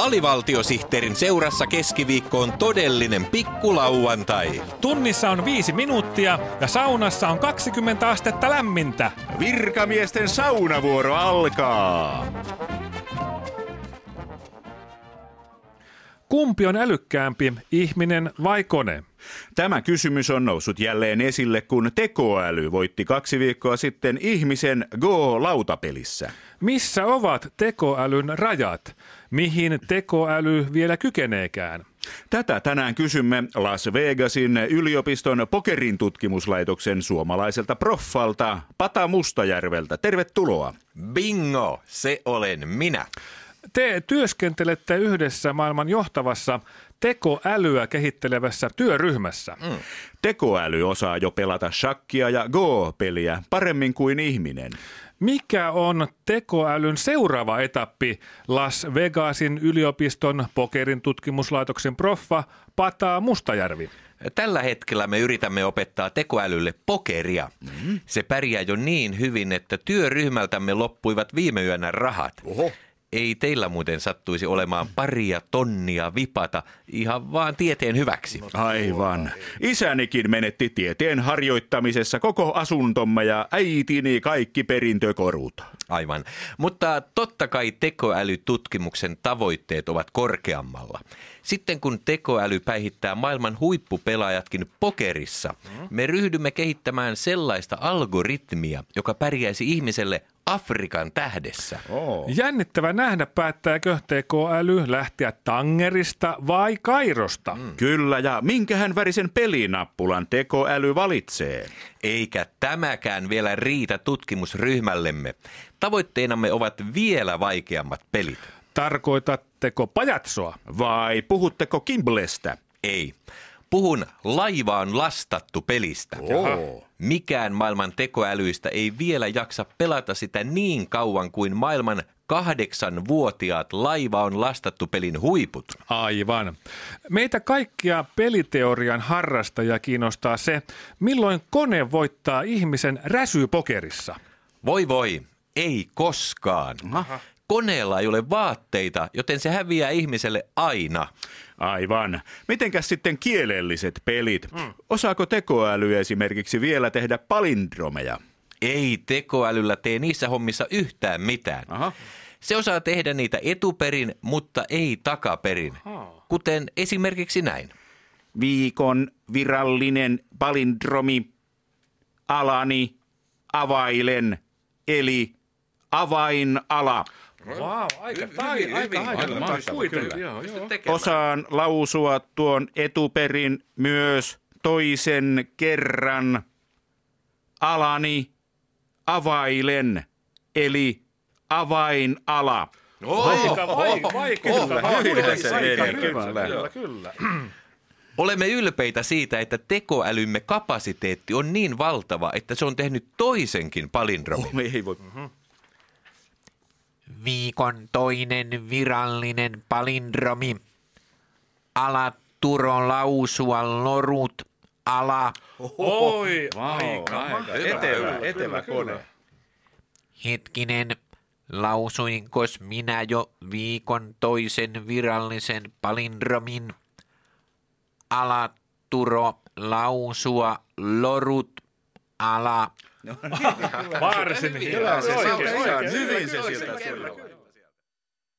Alivaltiosihteerin seurassa keskiviikko on todellinen pikkulauantai. Tunnissa on viisi minuuttia ja saunassa on 20 astetta lämmintä. Virkamiesten saunavuoro alkaa. Kumpi on älykkäämpi, ihminen vai kone? Tämä kysymys on noussut jälleen esille, kun tekoäly voitti kaksi viikkoa sitten ihmisen Go-lautapelissä. Missä ovat tekoälyn rajat? Mihin tekoäly vielä kykeneekään? Tätä tänään kysymme Las Vegasin yliopiston pokerin tutkimuslaitoksen suomalaiselta proffalta Pata Mustajärveltä. Tervetuloa. Bingo, se olen minä. Te työskentelette yhdessä maailman johtavassa tekoälyä kehittelevässä työryhmässä. Mm. Tekoäly osaa jo pelata shakkia ja Go-peliä paremmin kuin ihminen. Mikä on tekoälyn seuraava etappi Las Vegasin yliopiston pokerin tutkimuslaitoksen proffa Pata Mustajärvi? Tällä hetkellä me yritämme opettaa tekoälylle pokeria. Mm-hmm. Se pärjää jo niin hyvin, että työryhmältämme loppuivat viime yönä rahat. Oho. Ei teillä muuten sattuisi olemaan paria tonnia vipata ihan vaan tieteen hyväksi. Aivan. Isänikin menetti tieteen harjoittamisessa koko asuntomme ja äitini kaikki perintökorut. Aivan. Mutta totta kai tekoälytutkimuksen tavoitteet ovat korkeammalla. Sitten kun tekoäly päihittää maailman huippupelaajatkin pokerissa, me ryhdymme kehittämään sellaista algoritmia, joka pärjäisi ihmiselle Afrikan tähdessä. Oh. Jännittävä nähdä, päättääkö tekoäly lähteä Tangerista vai Kairosta. Mm. Kyllä, ja minkähän värisen pelinappulan tekoäly valitsee? Eikä tämäkään vielä riitä tutkimusryhmällemme. Tavoitteenamme ovat vielä vaikeammat pelit. Tarkoitatteko pajatsoa? Vai puhutteko Kimblestä? Ei. Puhun laivaan lastattu pelistä. Oho. Mikään maailman tekoälyistä ei vielä jaksa pelata sitä niin kauan kuin maailman kahdeksan vuotiaat laiva on lastattu pelin huiput. Aivan. Meitä kaikkia peliteorian harrastajia kiinnostaa se, milloin kone voittaa ihmisen räsypokerissa. Voi voi, ei koskaan. Aha. Koneella ei ole vaatteita, joten se häviää ihmiselle aina. Aivan. Mitenkäs sitten kielelliset pelit? Mm. Osaako tekoäly esimerkiksi vielä tehdä palindromeja? Ei tekoälyllä tee niissä hommissa yhtään mitään. Aha. Se osaa tehdä niitä etuperin, mutta ei takaperin. Aha. Kuten esimerkiksi näin. Viikon virallinen palindromi. Alani availen, eli avainala. Wow, aika, tai, aika, aika, aika, Osaan lausua tuon etuperin myös toisen kerran. Alani availen, eli avainala. Oh, aika vaikeaa. Kyllä, kyllä. Olemme ylpeitä siitä, että tekoälymme kapasiteetti on niin valtava, että se on tehnyt toisenkin palindromin. Oh, ei voi. Mm-hmm viikon toinen virallinen palindromi. Ala Turo lausua lorut ala. Oi, aika, aika. Etevä, etevä kone. Hetkinen, lausuinkos minä jo viikon toisen virallisen palindromin? Ala Turo lausua lorut ala. No, Varsin hyvä. Hyvin se siltä